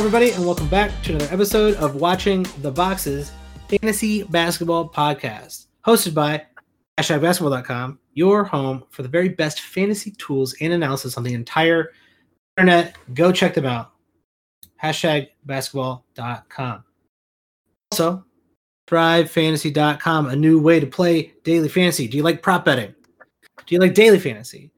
everybody, and welcome back to another episode of Watching the Boxes Fantasy Basketball Podcast, hosted by hashtagbasketball.com, your home for the very best fantasy tools and analysis on the entire internet. Go check them out. Hashtag basketball.com. Also, thrivefantasy.com, a new way to play daily fantasy. Do you like prop betting? Do you like daily fantasy?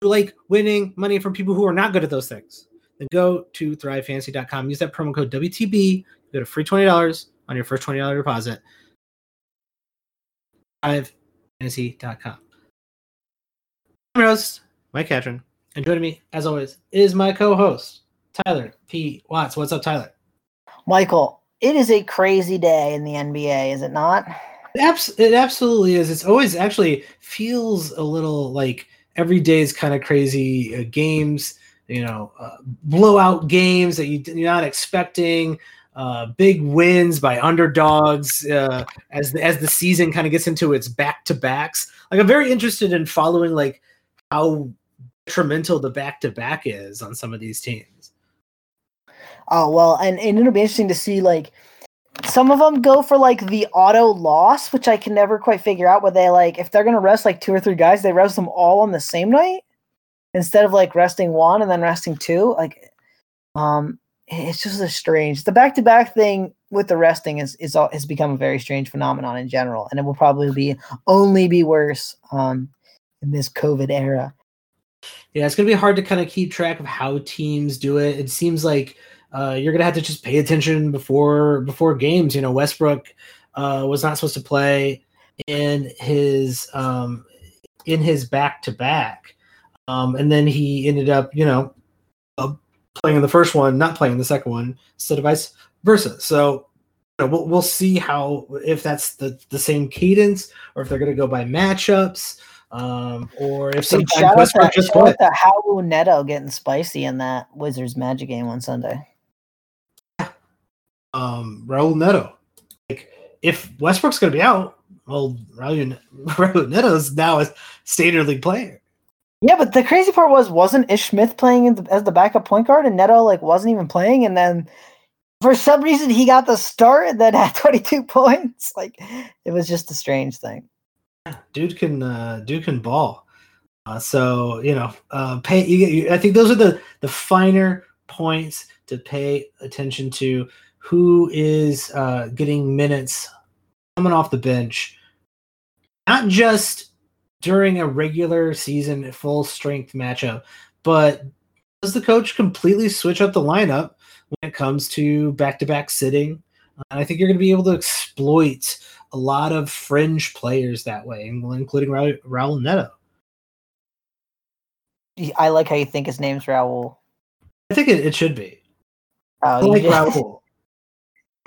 Do you like winning money from people who are not good at those things? Then go to thrivefantasy.com. Use that promo code WTB. You get a free $20 on your first $20 deposit. Thrivefantasy.com. I'm your host, Mike Catron. And joining me, as always, is my co host, Tyler P. Watts. What's up, Tyler? Michael, it is a crazy day in the NBA, is it not? It, abs- it absolutely is. It's always actually feels a little like every day is kind of crazy. Uh, games, you know, uh, blowout games that you, you're not expecting. Uh, big wins by underdogs uh, as the, as the season kind of gets into its back to backs. Like I'm very interested in following like how detrimental the back to back is on some of these teams. Oh well, and, and it'll be interesting to see like some of them go for like the auto loss, which I can never quite figure out. Where they like if they're gonna rest like two or three guys, they rest them all on the same night instead of like resting one and then resting two. Like, um, it's just a strange. The back to back thing with the resting is is all, has become a very strange phenomenon in general, and it will probably be only be worse um in this COVID era. Yeah, it's gonna be hard to kind of keep track of how teams do it. It seems like uh, you're gonna have to just pay attention before before games. You know, Westbrook uh, was not supposed to play in his um, in his back to back, and then he ended up, you know, uh, playing in the first one, not playing in the second one, instead of vice versa. So. You know, we'll, we'll see how if that's the, the same cadence or if they're going to go by matchups um, or if Dude, sometimes Westbrook just shout out to Howell Neto getting spicy in that Wizards Magic game on Sunday. um, Raul Neto. Like, if Westbrook's going to be out, well, Raul, Raul Neto's now a standard league player. Yeah, but the crazy part was, wasn't Ish Smith playing in the, as the backup point guard, and Neto like wasn't even playing, and then for some reason he got the start and then had 22 points. Like it was just a strange thing. Dude can uh, dude can ball. Uh, so you know, uh, pay. You, you, I think those are the the finer points to pay attention to. Who is uh, getting minutes coming off the bench? Not just during a regular season full strength matchup, but does the coach completely switch up the lineup when it comes to back to back sitting? And I think you're going to be able to exploit a lot of fringe players that way, including Raul, Raul Neto. I like how you think his name's Raul. I think it, it should be. Oh, I like Raul.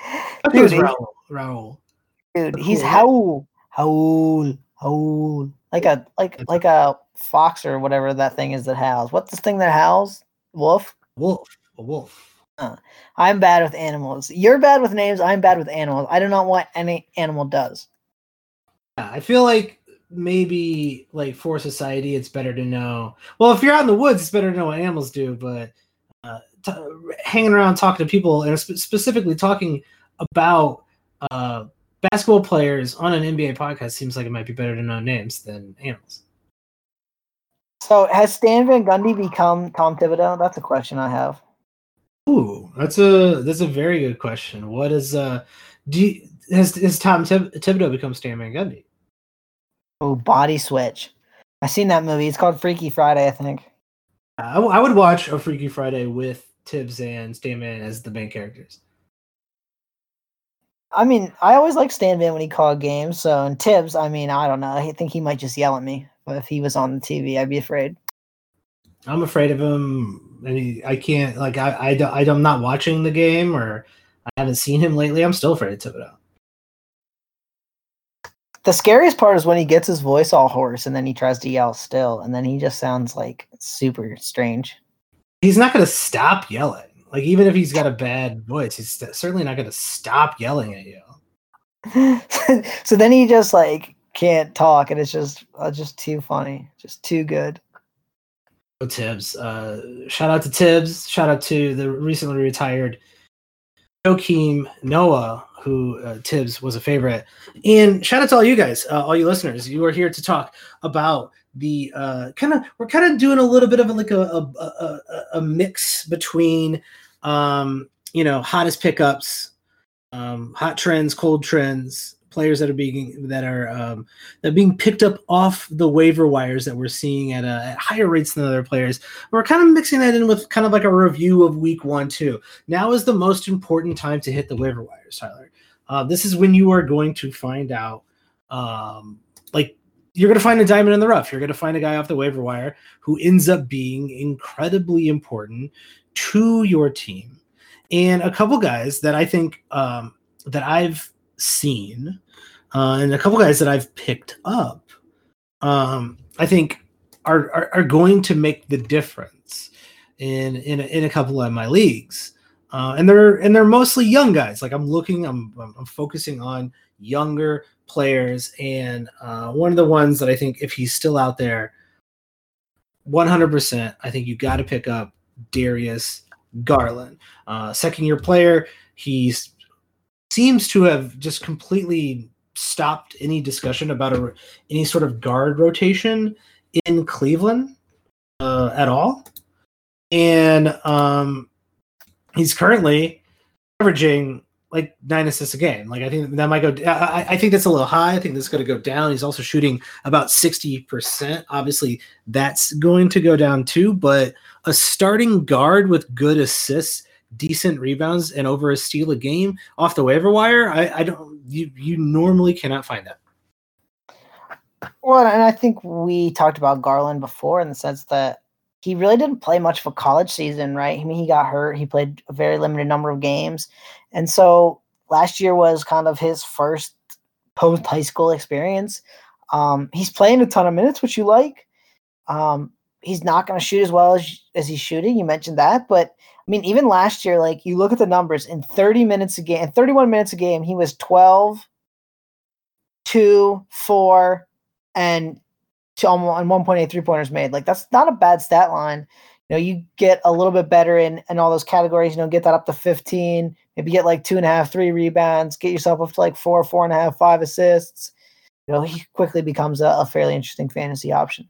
I think it was Dude, Raul. Raul. Dude, he's Howl, Howl, Howl, like a like like a fox or whatever that thing is that howls. What's this thing that howls? Wolf. Wolf. A wolf. I'm bad with animals. You're bad with names. I'm bad with animals. I do not know what any animal does. Yeah, I feel like maybe like for society, it's better to know. Well, if you're out in the woods, it's better to know what animals do. But uh, t- hanging around talking to people and spe- specifically talking about uh, basketball players on an NBA podcast seems like it might be better to know names than animals. So has Stan Van Gundy become Tom Thibodeau? That's a question I have. Ooh, that's a that's a very good question. What is uh do you, has has Tom Thib- Thibodeau become Stan Van Gundy? Oh, body switch. I seen that movie. It's called Freaky Friday, I think. I, w- I would watch a Freaky Friday with Tibbs and Stan Van as the main characters. I mean, I always like Stan Van when he called games. So, and Tibbs, I mean, I don't know. I think he might just yell at me. But if he was on the TV, I'd be afraid. I'm afraid of him, and he, I can't like I I don't, I am not watching the game or I haven't seen him lately. I'm still afraid of Thibodeau. The scariest part is when he gets his voice all hoarse and then he tries to yell still, and then he just sounds like super strange. He's not going to stop yelling. Like even if he's got a bad voice, he's st- certainly not going to stop yelling at you. so then he just like can't talk, and it's just uh, just too funny, just too good. Oh, Tibbs. Uh, shout out to Tibbs. Shout out to the recently retired Joakim Noah, who uh, Tibbs was a favorite. And shout out to all you guys, uh, all you listeners. You are here to talk about the uh, kind of we're kind of doing a little bit of like a a, a, a mix between um, you know hottest pickups, um, hot trends, cold trends, players that are being that are um, that are being picked up off the waiver wires that we're seeing at, uh, at higher rates than other players. We're kind of mixing that in with kind of like a review of week one too. Now is the most important time to hit the waiver wires, Tyler. Uh, this is when you are going to find out, um, you're going to find a diamond in the rough. You're going to find a guy off the waiver wire who ends up being incredibly important to your team. And a couple guys that I think um, that I've seen, uh, and a couple guys that I've picked up, um, I think are, are, are going to make the difference in in a, in a couple of my leagues. Uh, and they're and they're mostly young guys. Like I'm looking, I'm I'm focusing on younger players, and uh, one of the ones that I think if he's still out there, 100%, I think you got to pick up Darius Garland, uh, second year player. He seems to have just completely stopped any discussion about a, any sort of guard rotation in Cleveland uh, at all. And um, he's currently averaging like nine assists a game. Like I think that might go. I, I think that's a little high. I think that's going to go down. He's also shooting about sixty percent. Obviously, that's going to go down too. But a starting guard with good assists decent rebounds and over a steal a game off the waiver wire, I, I don't you you normally cannot find that. Well, and I think we talked about Garland before in the sense that he really didn't play much of a college season, right? I mean, he got hurt. He played a very limited number of games. And so last year was kind of his first post high school experience. Um, he's playing a ton of minutes, which you like. Um, he's not going to shoot as well as, as he's shooting. You mentioned that, but I mean, even last year, like you look at the numbers in 30 minutes a game, 31 minutes a game, he was 12, 2, 4, and to almost and 1.8 three pointers made. Like that's not a bad stat line. You know, you get a little bit better in in all those categories. You know, get that up to 15, maybe get like two and a half, three rebounds, get yourself up to like four, four and a half, five assists. You know, he quickly becomes a, a fairly interesting fantasy option.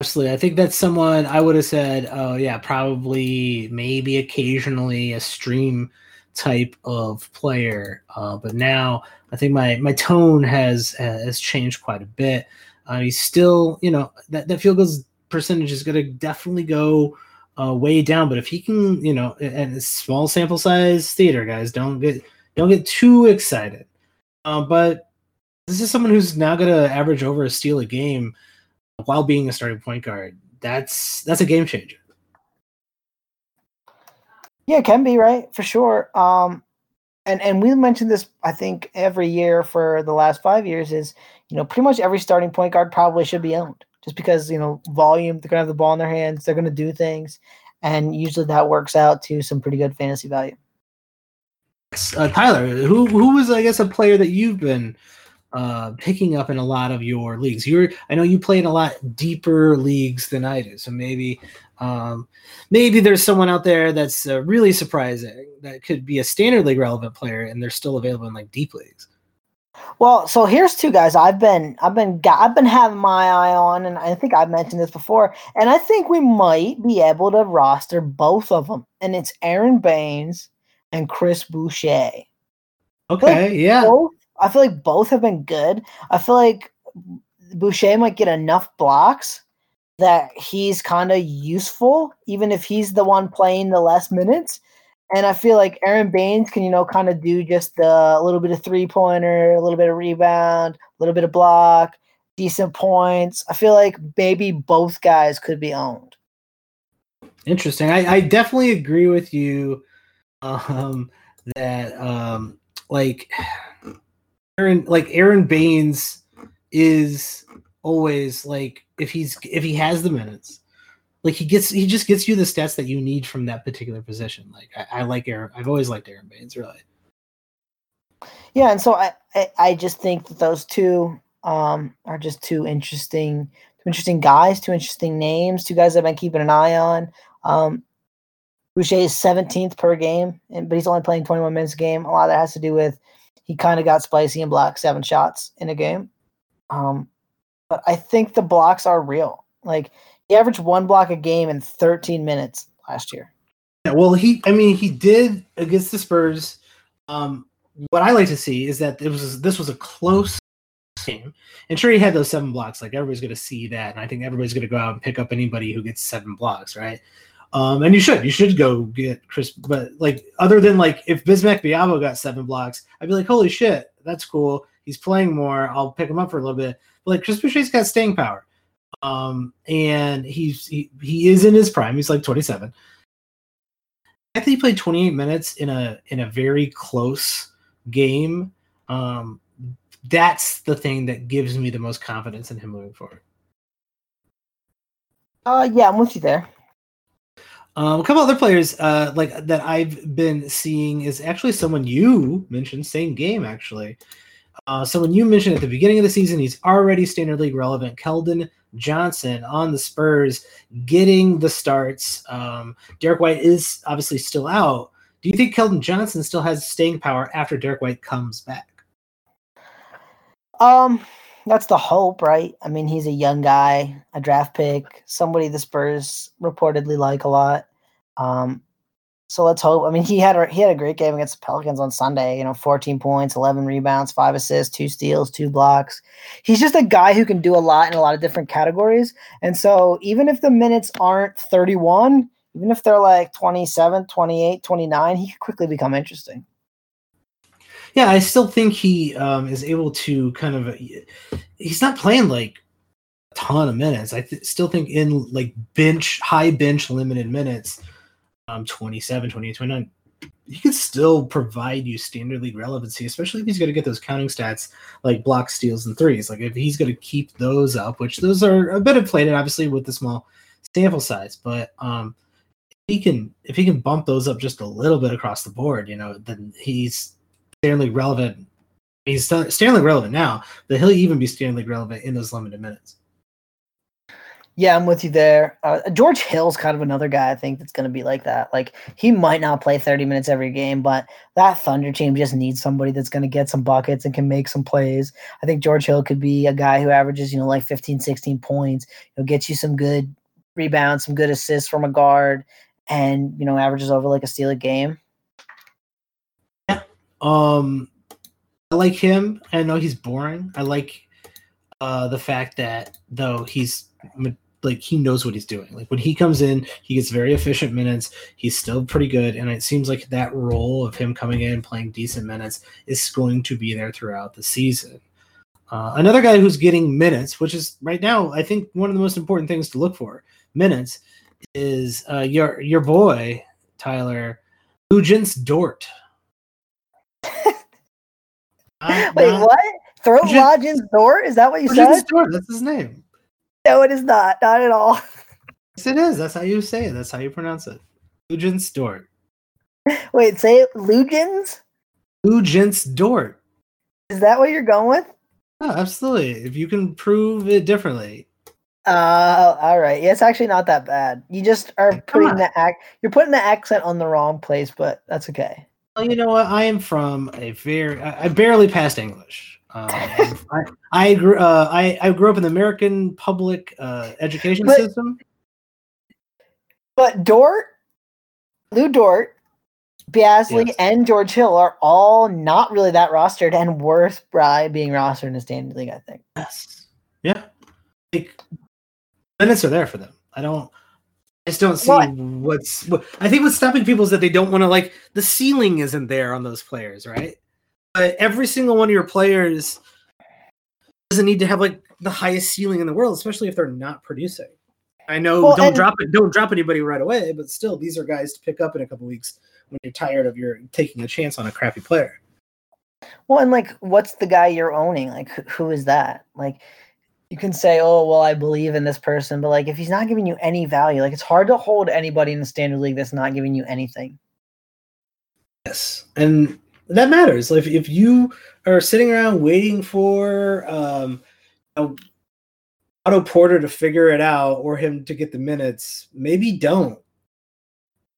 Absolutely. I think that's someone I would have said, oh, yeah, probably, maybe occasionally a stream type of player. Uh, but now I think my, my tone has has changed quite a bit. Uh, he's still, you know, that, that field goals percentage is going to definitely go uh, way down. But if he can, you know, and small sample size theater, guys, don't get don't get too excited. Uh, but this is someone who's now going to average over a steal a game while being a starting point guard. That's that's a game changer. Yeah, it can be right for sure. Um, and and we mentioned this, I think, every year for the last five years is you know pretty much every starting point guard probably should be owned just because you know volume. They're gonna have the ball in their hands. They're gonna do things, and usually that works out to some pretty good fantasy value. Uh, Tyler, who who was I guess a player that you've been uh, picking up in a lot of your leagues. You're, I know you play in a lot deeper leagues than I do, so maybe, um, maybe there's someone out there that's uh, really surprising that could be a standard league relevant player, and they're still available in like deep leagues. Well, so here's two guys I've been I've been I've been having my eye on, and I think I've mentioned this before, and I think we might be able to roster both of them, and it's Aron Baynes and Chris Boucher. Okay, yeah. Both I feel like both have been good. I feel like Boucher might get enough blocks that he's kind of useful, even if he's the one playing the less minutes. And I feel like Aron Baynes can, you know, kind of do just a little bit of three pointer, a little bit of rebound, a little bit of block, decent points. I feel like maybe both guys could be owned. Interesting. I, I definitely agree with you um, that, um, like, Aron like Aron Baynes is always like if he's if he has the minutes, like he gets he just gets you the stats that you need from that particular position. Like I, I like Aron. I've always liked Aron Baynes, really. Yeah, and so I, I, I just think that those two um are just two interesting two interesting guys, two interesting names, two guys I've been keeping an eye on. Um Boucher is 17th per game, and but he's only playing 21 minutes a game. A lot of that has to do with he kind of got spicy and blocked seven shots in a game. Um, but I think the blocks are real. Like he averaged one block a game in 13 minutes last year. Yeah, well, he, I mean, he did against the Spurs. Um, what I like to see is that it was this was a close game, and sure he had those seven blocks. Like everybody's going to see that, and I think everybody's going to go out and pick up anybody who gets seven blocks, right? Um, and you should, you should go get Chris. But like, other than like, if Bismack Biyombo got seven blocks, I'd be like, holy shit, that's cool. He's playing more. I'll pick him up for a little bit. But like, Chris Boucher's got staying power, um, and he's he, he is in his prime. He's like 27. I think he played 28 minutes in a in a very close game. Um, that's the thing that gives me the most confidence in him moving forward. Uh, yeah, I'm with you there. Um, a couple other players uh, like that I've been seeing is actually someone you mentioned, same game actually. Uh, someone you mentioned at the beginning of the season, he's already standard league relevant. Keldon Johnson on the Spurs getting the starts. Um, Derrick White is obviously still out. Do you think Keldon Johnson still has staying power after Derrick White comes back? Um, that's the hope, right? I mean, he's a young guy, a draft pick, somebody the Spurs reportedly like a lot. Um, so let's hope. I mean, he had a he had a great game against the Pelicans on Sunday. You know, 14 points, 11 rebounds, five assists, two steals, two blocks. He's just a guy who can do a lot in a lot of different categories. And so even if the minutes aren't 31, even if they're like 27, 28, 29, he could quickly become interesting. Yeah, I still think he um, is able to kind of. He's not playing like a ton of minutes. I th- still think in like bench, high bench, limited minutes um, 27, 28, 29, he could still provide you standard league relevancy, especially if he's going to get those counting stats like block steals and threes. Like if he's going to keep those up, which those are a bit inflated, obviously with the small sample size, but um, he can if he can bump those up just a little bit across the board, you know, then he's standard relevant. He's standard relevant now, but he'll even be standard relevant in those limited minutes. Yeah, I'm with you there. Uh, George Hill's kind of another guy I think that's going to be like that. Like he might not play 30 minutes every game, but that Thunder team just needs somebody that's going to get some buckets and can make some plays. I think George Hill could be a guy who averages, you know, like 15, 16 points, He'll get you some good rebounds, some good assists from a guard, and you know, averages over like a steal a game. Yeah. Um I like him. I know he's boring. I like uh the fact that though he's like he knows what he's doing. Like when he comes in, he gets very efficient minutes. He's still pretty good, and it seems like that role of him coming in playing decent minutes is going to be there throughout the season. Uh, another guy who's getting minutes, which is right now, I think one of the most important things to look for minutes, is uh, your your boy Tyler Luguentz Dort. Wait, what? Throat Lodgins Dort? Is that what you said? Dort, that's his name. No, it is not. Not at all. Yes, it is. That's how you say it. That's how you pronounce it. Lugens Dort. Wait, say it. Lugens? Luguentz Dort. Is that what you're going with? Oh, absolutely. If you can prove it differently. Uh, all right. Yeah, it's actually not that bad. You just are putting the act. You're putting the accent on the wrong place, but that's okay. Well, you know what? I am from a very. I barely passed English. Um, I, I grew. Uh, I I grew up in the American public uh, education but, system. But Dort, Lou Dort, Bazley, yes. and George Hill are all not really that rostered and worth by being rostered in the standard league. I think. Yes. Yeah. Like, minutes are there for them. I don't. I just don't see what? what's. What, I think what's stopping people is that they don't want to like the ceiling isn't there on those players, right? But every single one of your players doesn't need to have like the highest ceiling in the world, especially if they're not producing. I know well, don't drop it, don't drop anybody right away, but still, these are guys to pick up in a couple weeks when you're tired of your taking a chance on a crappy player. Well, and like, what's the guy you're owning? Like, who is that? Like, you can say, "Oh, well, I believe in this person," but like, if he's not giving you any value, like, it's hard to hold anybody in the standard league that's not giving you anything. Yes, and that matters. If if you are sitting around waiting for um, Otto Porter to figure it out or him to get the minutes, maybe don't.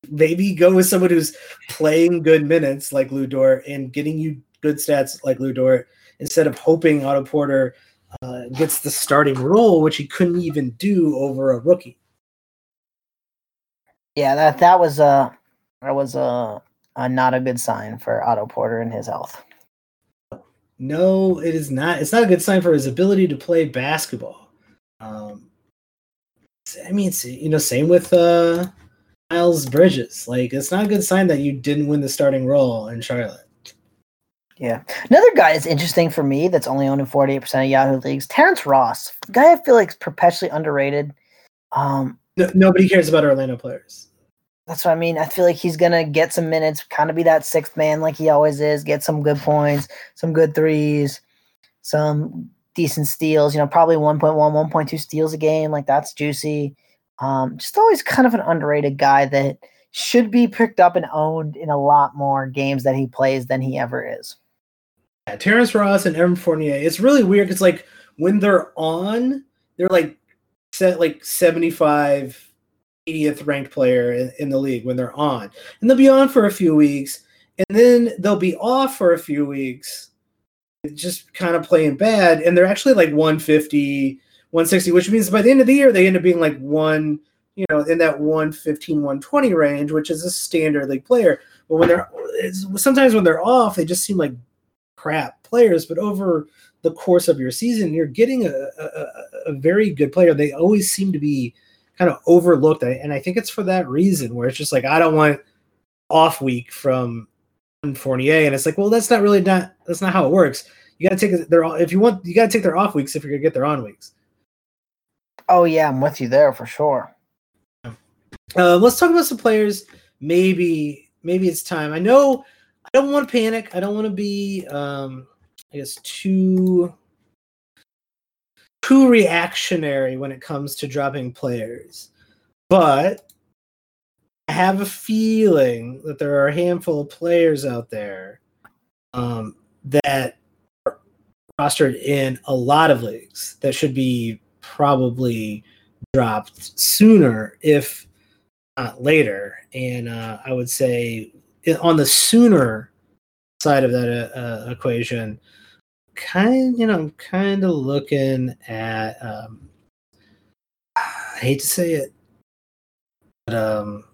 maybe go with someone who's playing good minutes like Lu Dort and getting you good stats like Lu Dort instead of hoping Otto Porter uh, gets the starting role, which he couldn't even do over a rookie. Yeah, that that was a that was a, a not a good sign for Otto Porter and his health. No, it is not. It's not a good sign for his ability to play basketball. Um, I mean, it's, you know, same with uh, Miles Bridges. Like, it's not a good sign that you didn't win the starting role in Charlotte. Yeah. Another guy that's interesting for me that's only owned in 48% of Yahoo leagues, Terrence Ross. guy I feel like is perpetually underrated. Um, no, nobody cares about Orlando players. That's what I mean. I feel like he's gonna get some minutes, kind of be that sixth man like he always is, get some good points, some good threes, some decent steals, you know, probably 1.1, 1.2 steals a game. Like that's juicy. Um, just always kind of an underrated guy that should be picked up and owned in a lot more games that he plays than he ever is. Yeah, Terrence Ross and Evan Fournier. It's really weird. It's like when they're on, they're like set like 75 80th ranked player in, in, the league when they're on. And they'll be on for a few weeks and then they'll be off for a few weeks, just kind of playing bad. And they're actually like 150, 160, which means by the end of the year, they end up being like one, you know, in that 115, 120 range, which is a standard league player. But when they're sometimes when they're off, they just seem like crap players. But over the course of your season, you're getting a, a, a very good player. They always seem to be kind of overlooked. And I think it's for that reason where it's just like, I don't want off week from Fournier. And it's like, well, that's not really not, that's not how it works. You got to take their, if you want, you got to take their off weeks if you're going to get their on weeks. Oh, yeah, I'm with you there for sure. Uh, let's talk about some players. Maybe, maybe it's time. I know I don't want to panic. I don't want to be, um, I guess, too too reactionary when it comes to dropping players. But I have a feeling that there are a handful of players out there um, that are rostered in a lot of leagues that should be probably dropped sooner, if not later. And uh, I would say on the sooner side of that uh, uh equation, kind you know I'm kind of looking at um I hate to say it but um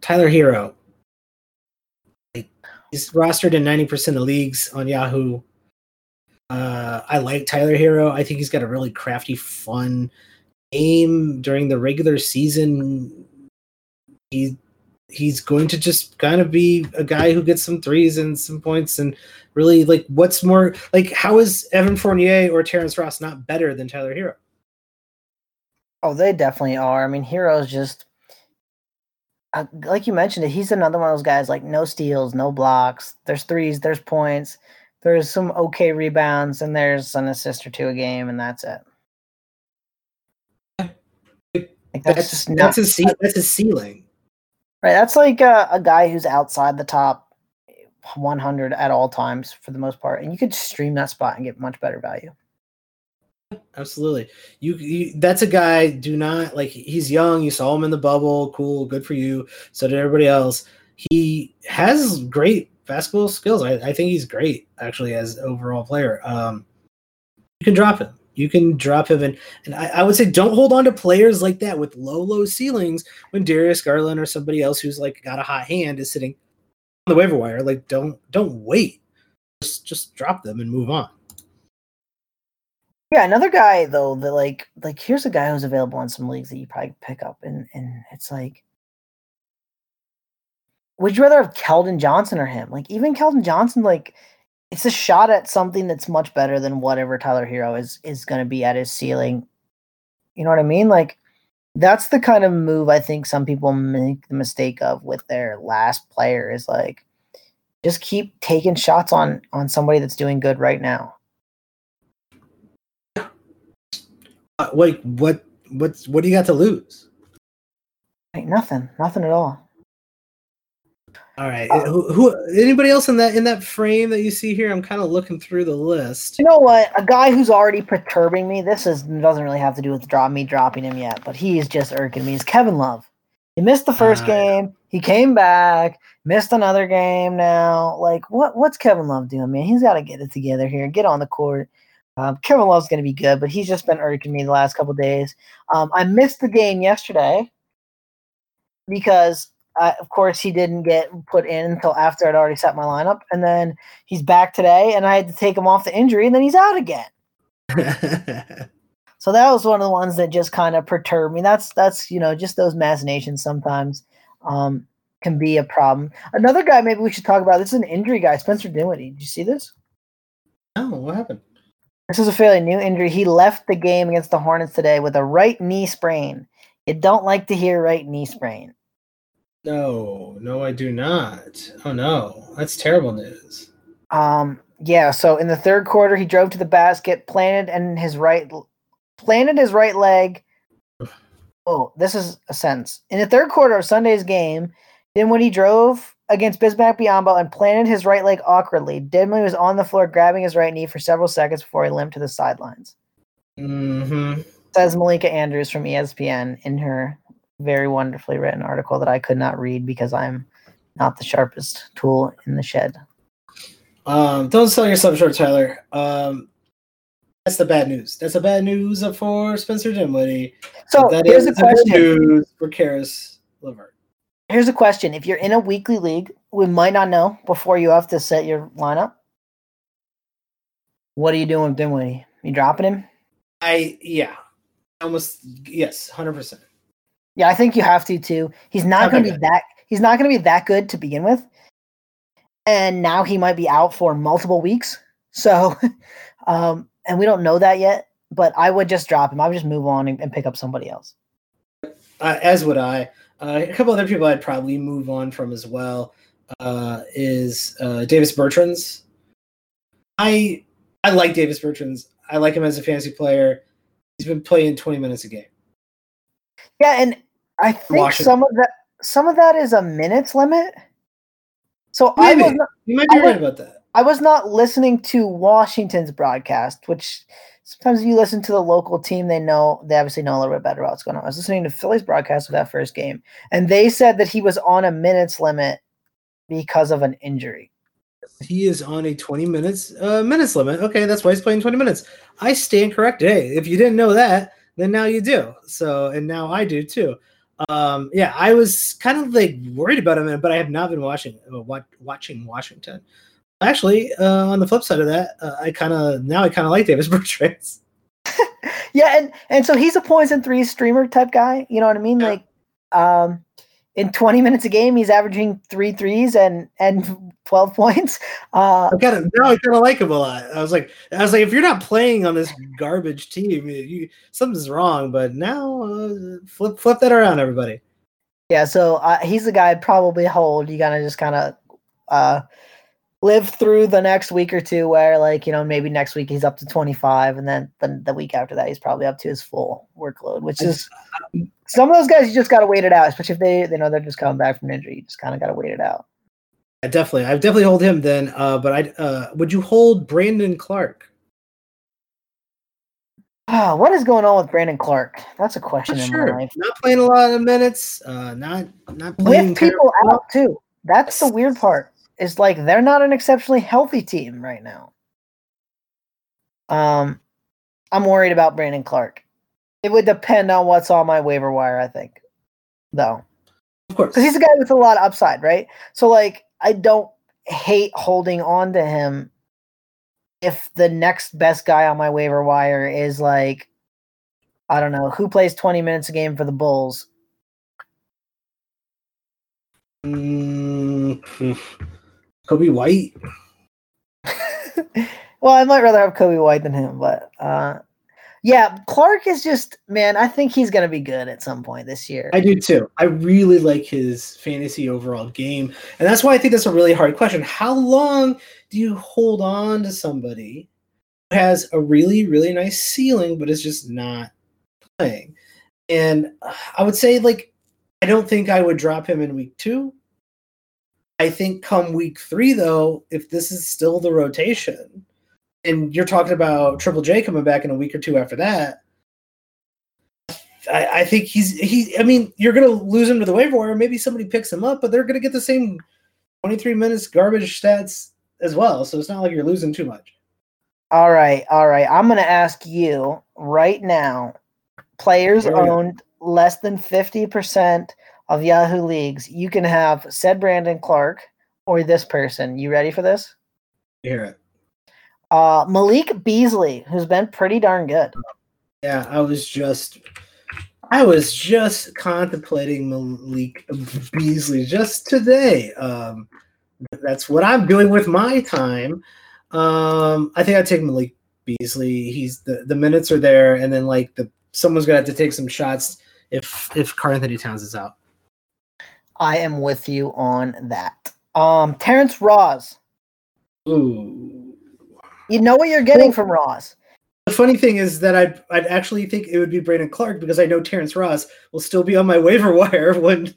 Tyler Herro he's rostered in 90% of leagues on Yahoo. Uh I like Tyler Herro. I think he's got a really crafty fun game during the regular season. He he's going to just kind of be a guy who gets some threes and some points and really like what's more like how is Evan Fournier or Terrence Ross not better than Tyler Herro? Oh, they definitely are. I mean, Herro's just uh, like you mentioned it. He's another one of those guys like no steals, no blocks. There's threes, there's points, there's some okay rebounds, and there's an assist or two a game, and that's it. Like that's, that's just not, that's a that's a ceiling. Right. That's like a, a guy who's outside the top 100 at all times for the most part, and you could stream that spot and get much better value. Absolutely. You, you, that's a guy do not like he's young, you saw him in the bubble, cool, good for you. So did everybody else. He has great basketball skills. I, I think he's great actually as overall player. Um you can drop him. You can drop him and and I, I, would say don't hold on to players like that with low, low ceilings when Darius Garland or somebody else who's like got a hot hand is sitting on the waiver wire. Like don't don't wait. Just just drop them and move on. Yeah, another guy though that like like here's a guy who's available in some leagues that you probably pick up and and it's like would you rather have Keldon Johnson or him? Like even Keldon Johnson, like it's a shot at something that's much better than whatever Tyler Herro is is going to be at his ceiling. You know what I mean? Like that's the kind of move I think some people make the mistake of with their last player is like just keep taking shots on on somebody that's doing good right now. Uh, wait, what what what do you got to lose? Like nothing, nothing at all. All right. Who, who, anybody else in that in that frame that you see here? I'm kind of looking through the list. You know what? A guy who's already perturbing me. This is doesn't really have to do with drop me dropping him yet, but he's just irking me. Is Kevin Love? He missed the first Uh, game. He came back, missed another game. Now, like, what? What's Kevin Love doing, man? He's got to get it together here. Get on the court. Um, Kevin Love's going to be good, but he's just been irking me the last couple days. Um, I missed the game yesterday because, uh, of course, he didn't get put in until after I'd already set my lineup, and then he's back today, and I had to take him off the injury, and then he's out again. So that was one of the ones that just kind of perturbed me. That's that's you know just those machinations sometimes um, can be a problem. Another guy maybe we should talk about. This is an injury guy, Spencer Dinwiddie. Did you see this? oh, what happened? This is a fairly new injury. He left the game against the Hornets today with a right knee sprain. You don't like to hear right knee sprain. No, no, I do not. Oh no, that's terrible news. Um, yeah. So in the third quarter, he drove to the basket, planted and his right planted his right leg. Oh, this is a sentence. In the third quarter of Sunday's game, then when he drove against Bismack Biyombo and planted his right leg awkwardly. Dinwiddie was on the floor grabbing his right knee for several seconds before he limped to the sidelines. Mm-hmm. Says Malika Andrews from ESPN in her very wonderfully written article that I could not read because I'm not the sharpest tool in the shed. Um, don't sell yourself short, Tyler. Um, that's the bad news. That's the bad news for Spencer Dinwiddie. So that here's is a question. news for Caris LeVert. Here's a question. If you're in a weekly league, we might not know before you have to set your lineup. What are you doing with Dinwiddie? You dropping him? I yeah, almost yes, hundred percent. Yeah, I think you have to too. He's not going to Okay. be that. He's not going to be that good to begin with, and now he might be out for multiple weeks. So, um, and we don't know that yet. But I would just drop him. I would just move on and, and pick up somebody else. Uh, as would I. Uh, a couple other people I'd probably move on from as well uh, is uh, Davis Bertans. I I like Davis Bertans. I like him as a fantasy player. He's been playing twenty minutes a game. Yeah, and I think Washington. some of that some of that is a minutes limit. So I was not, You might be I right about that. I was not listening to Washington's broadcast, which sometimes if you listen to the local team, they know they obviously know a little bit better about what's going on. I was listening to Philly's broadcast of that first game, and they said that he was on a minutes limit because of an injury. He is on a 20 minutes uh, minutes limit. Okay, that's why he's playing 20 minutes. I stand corrected. Hey, if you didn't know that, then now you do. So, and now I do too. Um, yeah, I was kind of like worried about him, but I have not been watching uh, watching Washington. Actually, uh, on the flip side of that, uh, I kind of now I kind of like Davis Bertans. Yeah, and and so he's a points and threes streamer type guy. You know what I mean? Yeah. Like, um, in 20 minutes a game, he's averaging three threes and and 12 points. Uh, I kind of now I kind of like him a lot. I was like, I was like, if you're not playing on this garbage team, you, something's wrong. But now, uh, flip flip that around, everybody. Yeah, so uh, he's the guy I'd probably hold. You gotta just kind of uh, live through the next week or two, where like you know maybe next week he's up to twenty five, and then then the week after that he's probably up to his full workload. Which is some of those guys you just gotta wait it out, especially if they they know they're just coming back from injury. You just kind of gotta wait it out. I definitely, I definitely hold him then. Uh, but I uh, would you hold Brandon Clarke? Ah, what is going on with Brandon Clarke? That's a question Not in my sure. life. Not playing a lot of minutes. Uh, not not playing With people out too. That's the weird part. Is like they're not an exceptionally healthy team right now. Um, I'm worried about Brandon Clarke. It would depend on what's on my waiver wire, I think, though, Of course. because he's a guy with a lot of upside, right? So like, I don't hate holding on to him if the next best guy on my waiver wire is like, I don't know, who plays 20 minutes a game for the Bulls. Mm, oof. Coby White. well, I might rather have Coby White than him, but uh, yeah, Clarke is just man. I think he's gonna be good at some point this year. I do too. I really like his fantasy overall game. And that's why I think that's a really hard question. How long do you hold on to somebody who has a really, really nice ceiling, but is just not playing? And uh, I would say, like, I don't think I would drop him in week two. I think come week three, though, if this is still the rotation, and you're talking about Triple J coming back in a week or two after that, I I, think he's he. I mean, you're going to lose him to the waiver wire. Maybe somebody picks him up, but they're going to get the same 23 minutes garbage stats as well. So it's not like you're losing too much. All right, all right. I'm going to ask you right now. Players owned less than 50% of Yahoo leagues. You can have said Brandon Clarke or this person. You ready for this? Hear it. Uh, Malik Beasley, who's been pretty darn good. Yeah, I was just I was just contemplating Malik Beasley just today. Um, that's what I'm doing with my time. Um, I think I'd take Malik Beasley. He's the, the minutes are there, and then like the someone's gonna have to take some shots if if Karl-Anthony Towns is out. I am with you on that. Um, Terrence Ross. Ooh. You know what you're getting from Ross. The funny thing is that I'd I'd actually think it would be Brandon Clarke because I know Terrence Ross will still be on my waiver wire when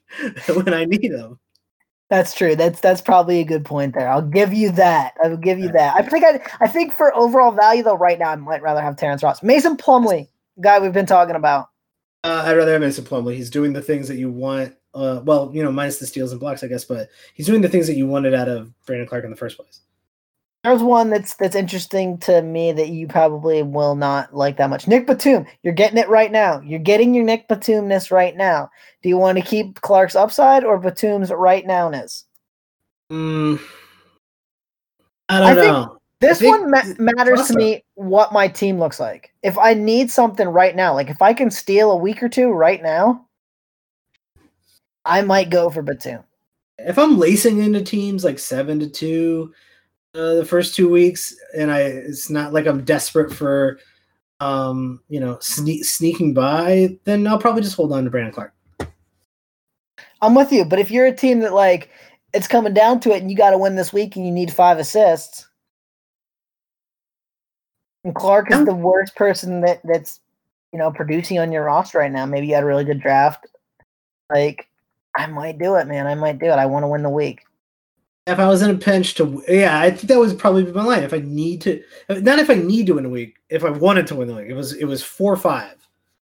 when I need him. That's true. That's that's probably a good point there. I'll give you that. I will give you that. I think I I think for overall value though, right now I might rather have Terrence Ross. Mason Plumlee, guy we've been talking about. Uh, I'd rather have Mason Plumlee. He's doing the things that you want. Uh, well, you know, minus the steals and blocks, I guess, but he's doing the things that you wanted out of Brandon Clarke in the first place. There's one that's that's interesting to me that you probably will not like that much. Nick Batum, you're getting it right now. You're getting your Nick Batumness right now. Do you want to keep Clarke's upside or Batum's right nowness? Mm, I don't I know. This think one ma- matters to me what my team looks like. If I need something right now, like if I can steal a week or two right now, I might go for Batum. if I'm lacing into teams like seven to two uh, the first two weeks, and I it's not like I'm desperate for um you know sne- sneaking by, then I'll probably just hold on to Brandon Clarke. I'm with you, but if you're a team that like it's coming down to it and you got to win this week and you need five assists, and Clarke is the worst person that that's you know producing on your roster right now. Maybe you had a really good draft. Like I might do it, man. I might do it. I want to win the week. If I was in a pinch to, yeah, I think that would probably be my line. If I need to, not if I need to win a week, if I wanted to win the week, it was it was four or five.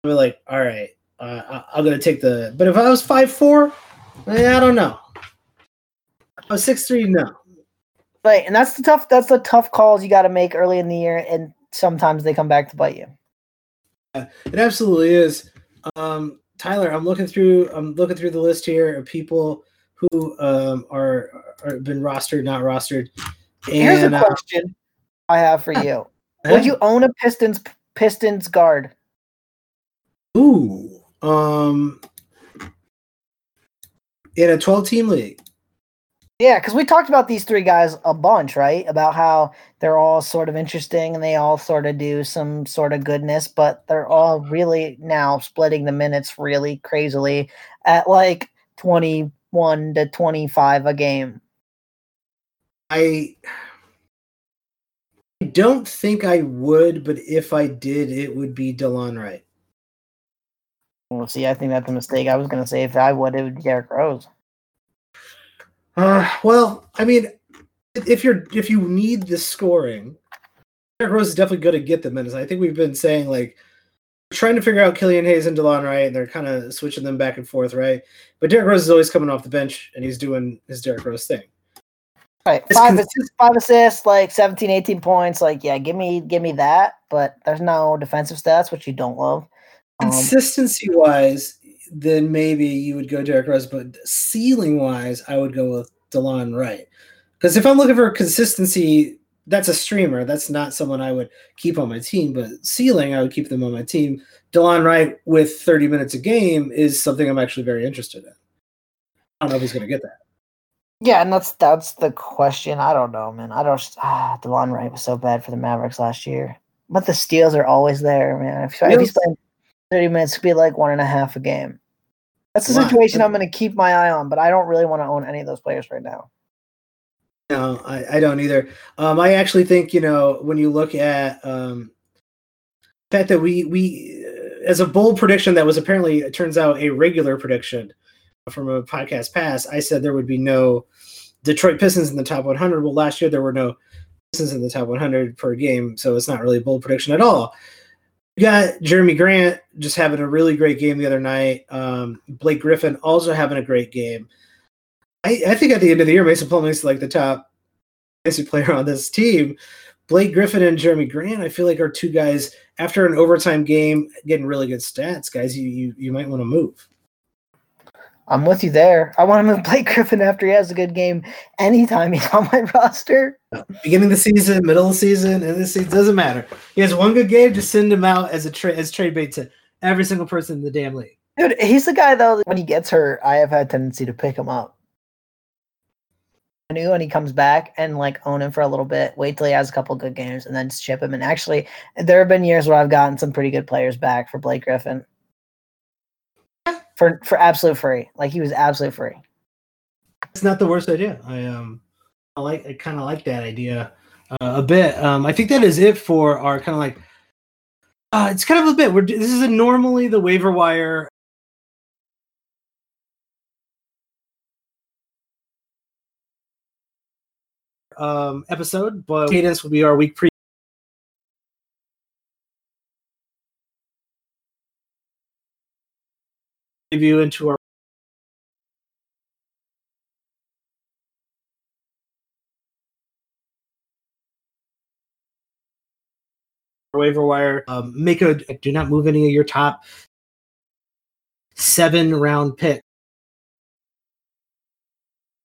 I'd be like, all right, uh, I- I'm gonna take the. But if I was five four, eh, I don't know. I was six three, no. Right, and that's the tough. That's the tough calls you got to make early in the year, and sometimes they come back to bite you. It absolutely is. Um, Tyler, I'm looking through. I'm looking through the list here of people who um, are are been rostered, not rostered. Here's And a uh, question I have for you: Would you own a Pistons Pistons guard? Ooh, um, in a 12 team league. Yeah, because we talked about these three guys a bunch, right? About how they're all sort of interesting and they all sort of do some sort of goodness, but they're all really now splitting the minutes really crazily at like 21 to 25 a game. I I don't think I would, but if I did, it would be Delon Wright. We'll see. I think that's a mistake. I was going to say if I would, it would be Derrick Rose. Uh, well, I mean, if you're if you need the scoring, Derrick Rose is definitely going to get the minutes. I think we've been saying like trying to figure out Killian Hayes and Delon Wright, and they're kind of switching them back and forth, right? But Derrick Rose is always coming off the bench, and he's doing his Derrick Rose thing. All right, five, assists, five assists, like 17, 18 points. Like, yeah, give me give me that, but there's no defensive stats, which you don't love. Um, Consistency wise, then maybe you would go Derrick Rose, but ceiling wise, I would go with Delon Wright. Because if I'm looking for consistency, that's a streamer. That's not someone I would keep on my team. But ceiling, I would keep them on my team. Delon Wright with 30 minutes a game is something I'm actually very interested in. I don't know if he's going to get that. Yeah, and that's that's the question. I don't know, man. I don't. Ah, Delon Wright was so bad for the Mavericks last year, but the steals are always there, man. If, if he's playing thirty minutes, it could be like one and a half a game. That's the situation I'm going to keep my eye on, but I don't really want to own any of those players right now. No, I, I don't either. Um, I actually think you know when you look at um, the fact that we we uh, as a bold prediction that was apparently it turns out a regular prediction from a podcast past. I said there would be no Detroit Pistons in the top 100. Well, last year there were no Pistons in the top 100 per game, so it's not really a bold prediction at all. You got Jerami Grant just having a really great game the other night. Um, Blake Griffin also having a great game. I, I think at the end of the year, Mason Plumlee's like the top fantasy player on this team. Blake Griffin and Jerami Grant, I feel like are two guys after an overtime game getting really good stats. Guys, you you, you might want to move. I'm with you there. I want him to play Griffin after he has a good game anytime he's on my roster. Beginning of the season, middle of the season, and this season doesn't matter. He has one good game, just send him out as a tra- as trade bait to every single person in the damn league. Dude, he's the guy though. When he gets hurt, I have had a tendency to pick him up. I knew when he comes back and like own him for a little bit, wait till he has a couple good games, and then ship him. And actually, there have been years where I've gotten some pretty good players back for Blake Griffin for for absolute free. Like he was absolute free. It's not the worst idea. I um, I like I kind of like that idea uh, a bit. Um, I think that is it for our kind of like. Uh, it's kind of a bit. We're this is normally the waiver wire um, episode, but cadence will be our week pre. Into our waiver wire. Um, make a do not move any of your top seven round pick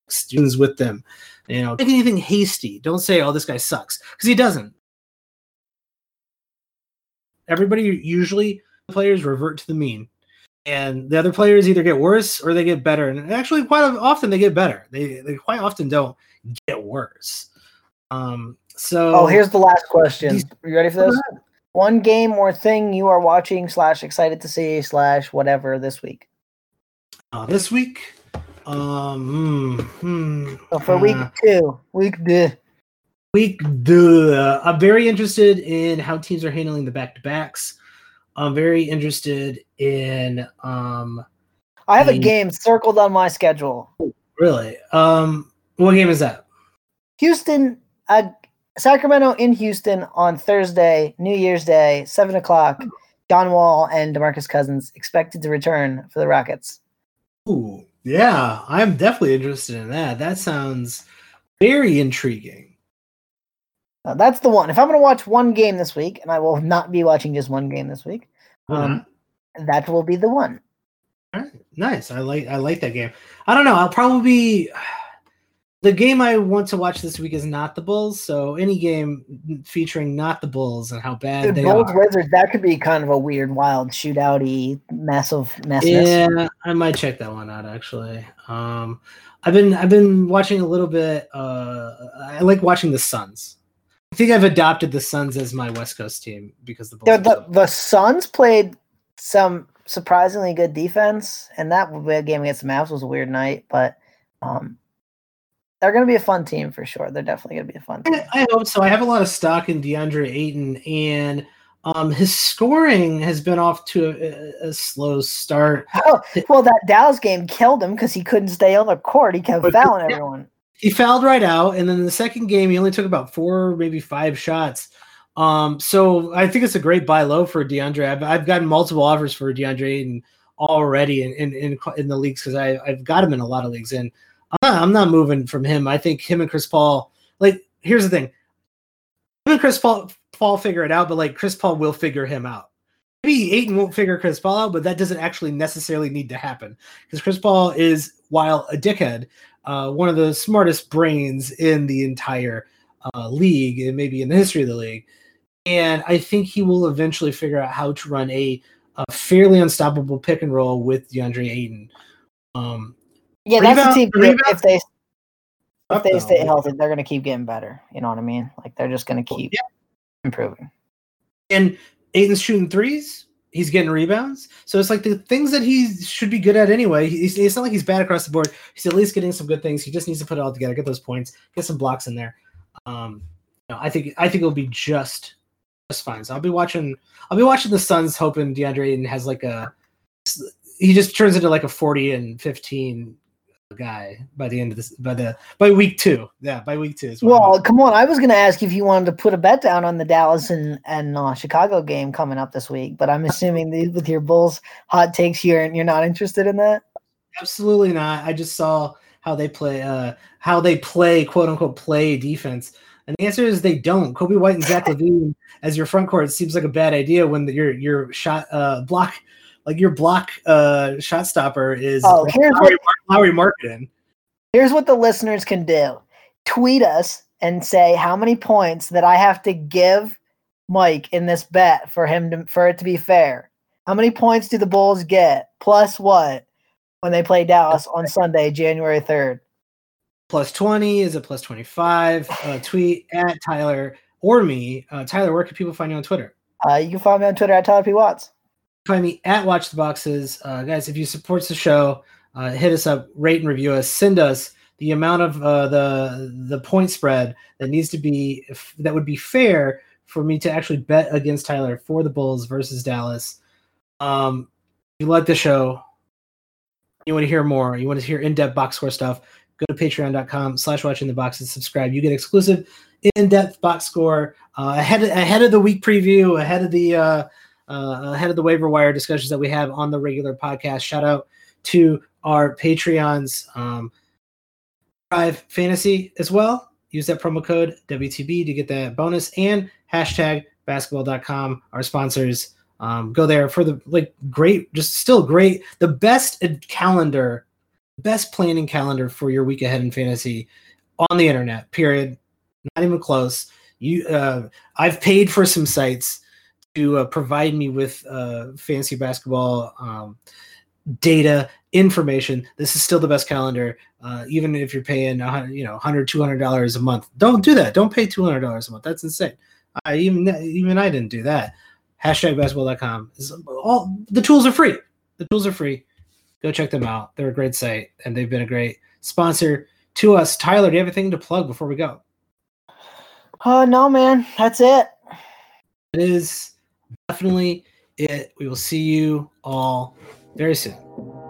students with them. You know, make anything hasty. Don't say, "Oh, this guy sucks," because he doesn't. Everybody usually players revert to the mean, and the other players either get worse or they get better. And actually, quite often they get better. They they quite often don't get worse. Um. So, oh, here's the last question. Are you ready for this? One game or thing you are watching slash excited to see slash whatever this week. Uh, this week, um, hmm, hmm, So for week uh, two, week two. Week duh. I'm very interested in how teams are handling the back to backs. I'm very interested in um I have a Mm. game circled on my schedule. really um what game is that? Houston, uh, Sacramento in Houston on Thursday, New Year's Day, seven o'clock. John Wall and Demarcus Cousins expected to return for the Rockets. Ooh, yeah, I'm definitely interested in that. That sounds very intriguing. Uh, that's the one. If I'm going to watch one game this week, and I will not be watching just one game this week, um, that will be the one. All right, nice. I like I like that game. I don't know. I'll probably be the game I want to watch this week is not the Bulls. So any game featuring not the Bulls and how bad Dude, they Bulls are. Wizards, that could be kind of a weird, wild, shootouty, massive messiness. Yeah, I might check that one out actually. Um, I've been I've been watching a little bit. Uh, I like watching the Suns. I think I've adopted the Suns as my West Coast team because the. The, the, the Suns played some surprisingly good defense, and that game against the Mavs was a weird night, but um, they're going to be a fun team for sure. They're definitely going to be a fun team. I I hope so. I have a lot of stock in DeAndre Ayton, and um, his scoring has been off to a, a slow start. Oh, well, that Dallas game killed him because he couldn't stay on the court. He kept But- fouling everyone. He fouled right out, and then the second game, he only took about four, maybe five shots. Um, so I think it's a great buy low for DeAndre. I've, I've gotten multiple offers for DeAndre Ayton already in in, in, in the leagues because I I've got him in a lot of leagues, and I'm not, I'm not moving from him. I think him and Chris Paul. Like, here's the thing: him and Chris Paul Paul figure it out, but like Chris Paul will figure him out. Maybe Ayton won't figure Chris Paul out, but that doesn't actually necessarily need to happen because Chris Paul is, while a dickhead, uh, one of the smartest brains in the entire uh, league and maybe in the history of the league. And I think he will eventually figure out how to run a, a fairly unstoppable pick and roll with DeAndre Ayton. Um, Yeah, that's a team. rebound- If they if they though. stay healthy, they're going to keep getting better. You know what I mean? Like they're just going to keep Yeah. improving. and Ayton's shooting threes. He's getting rebounds. So it's like the things that he should be good at anyway. He's, it's not like he's bad across the board. He's at least getting some good things. He just needs to put it all together, get those points, get some blocks in there. Um, you know, I think I think it'll be just just fine. So I'll be watching. I'll be watching the Suns, hoping DeAndre Ayton has like a. He just turns into like a forty and fifteen guy by the end of this by the by week two. Yeah, by week two. Well, come on. I was going to ask if you wanted to put a bet down on the Dallas and and uh, Chicago game coming up this week, but I'm assuming that with your Bulls hot takes here, and you're not interested in that. Absolutely not. I just saw how they play, uh, how they play, quote unquote, play defense. And the answer is they don't. Coby White and Zach LaVine as your front court seems like a bad idea when the, your your shot uh, block like your block uh shot stopper is oh, here's Lauri, what, Lauri Markkanen. Here's what the listeners can do. Tweet us and say how many points that I have to give Mike in this bet for him to for it to be fair. How many points do the Bulls get? Plus what when they play Dallas on Sunday, January 3rd? Plus 20 is it plus 25? Uh, tweet at Tyler or me. Uh, Tyler, where can people find you on Twitter? Uh, you can find me on Twitter at Tyler P. Watts find me at Watch the Boxes. Uh, guys, if you support the show, uh, hit us up, rate and review us, send us the amount of uh, the the point spread that needs to be that would be fair for me to actually bet against Tyler for the Bulls versus Dallas. Um, if you like the show, you want to hear more, you want to hear in-depth box score stuff, go to patreon.com slash watching the boxes, subscribe. You get exclusive in-depth box score uh, ahead, of, ahead of the week preview, ahead of the uh, ahead of the waiver wire discussions that we have on the regular podcast. Shout out to our Patreons, um, Drive Fantasy as well. Use that promo code WTB to get that bonus and hashtag basketball.com, our sponsors. Um, go there for the like great, just still great, the best calendar, best planning calendar for your week ahead in fantasy on the internet. Period. Not even close. You, uh, I've paid for some sites to uh, provide me with uh, fantasy basketball um, data information this is still the best calendar uh, even if you're paying you know 100 200 dollars a month. Don't do that. Don't pay 200 dollars a month. That's insane. I even even i didn't do that. Hashtag basketball.com is all the tools are free. The tools are free. Go check them out. They're a great site and they've been a great sponsor to us. Tyler do you have anything to plug before we go? Oh no man. That's it. It is definitely it. We will see you all very soon.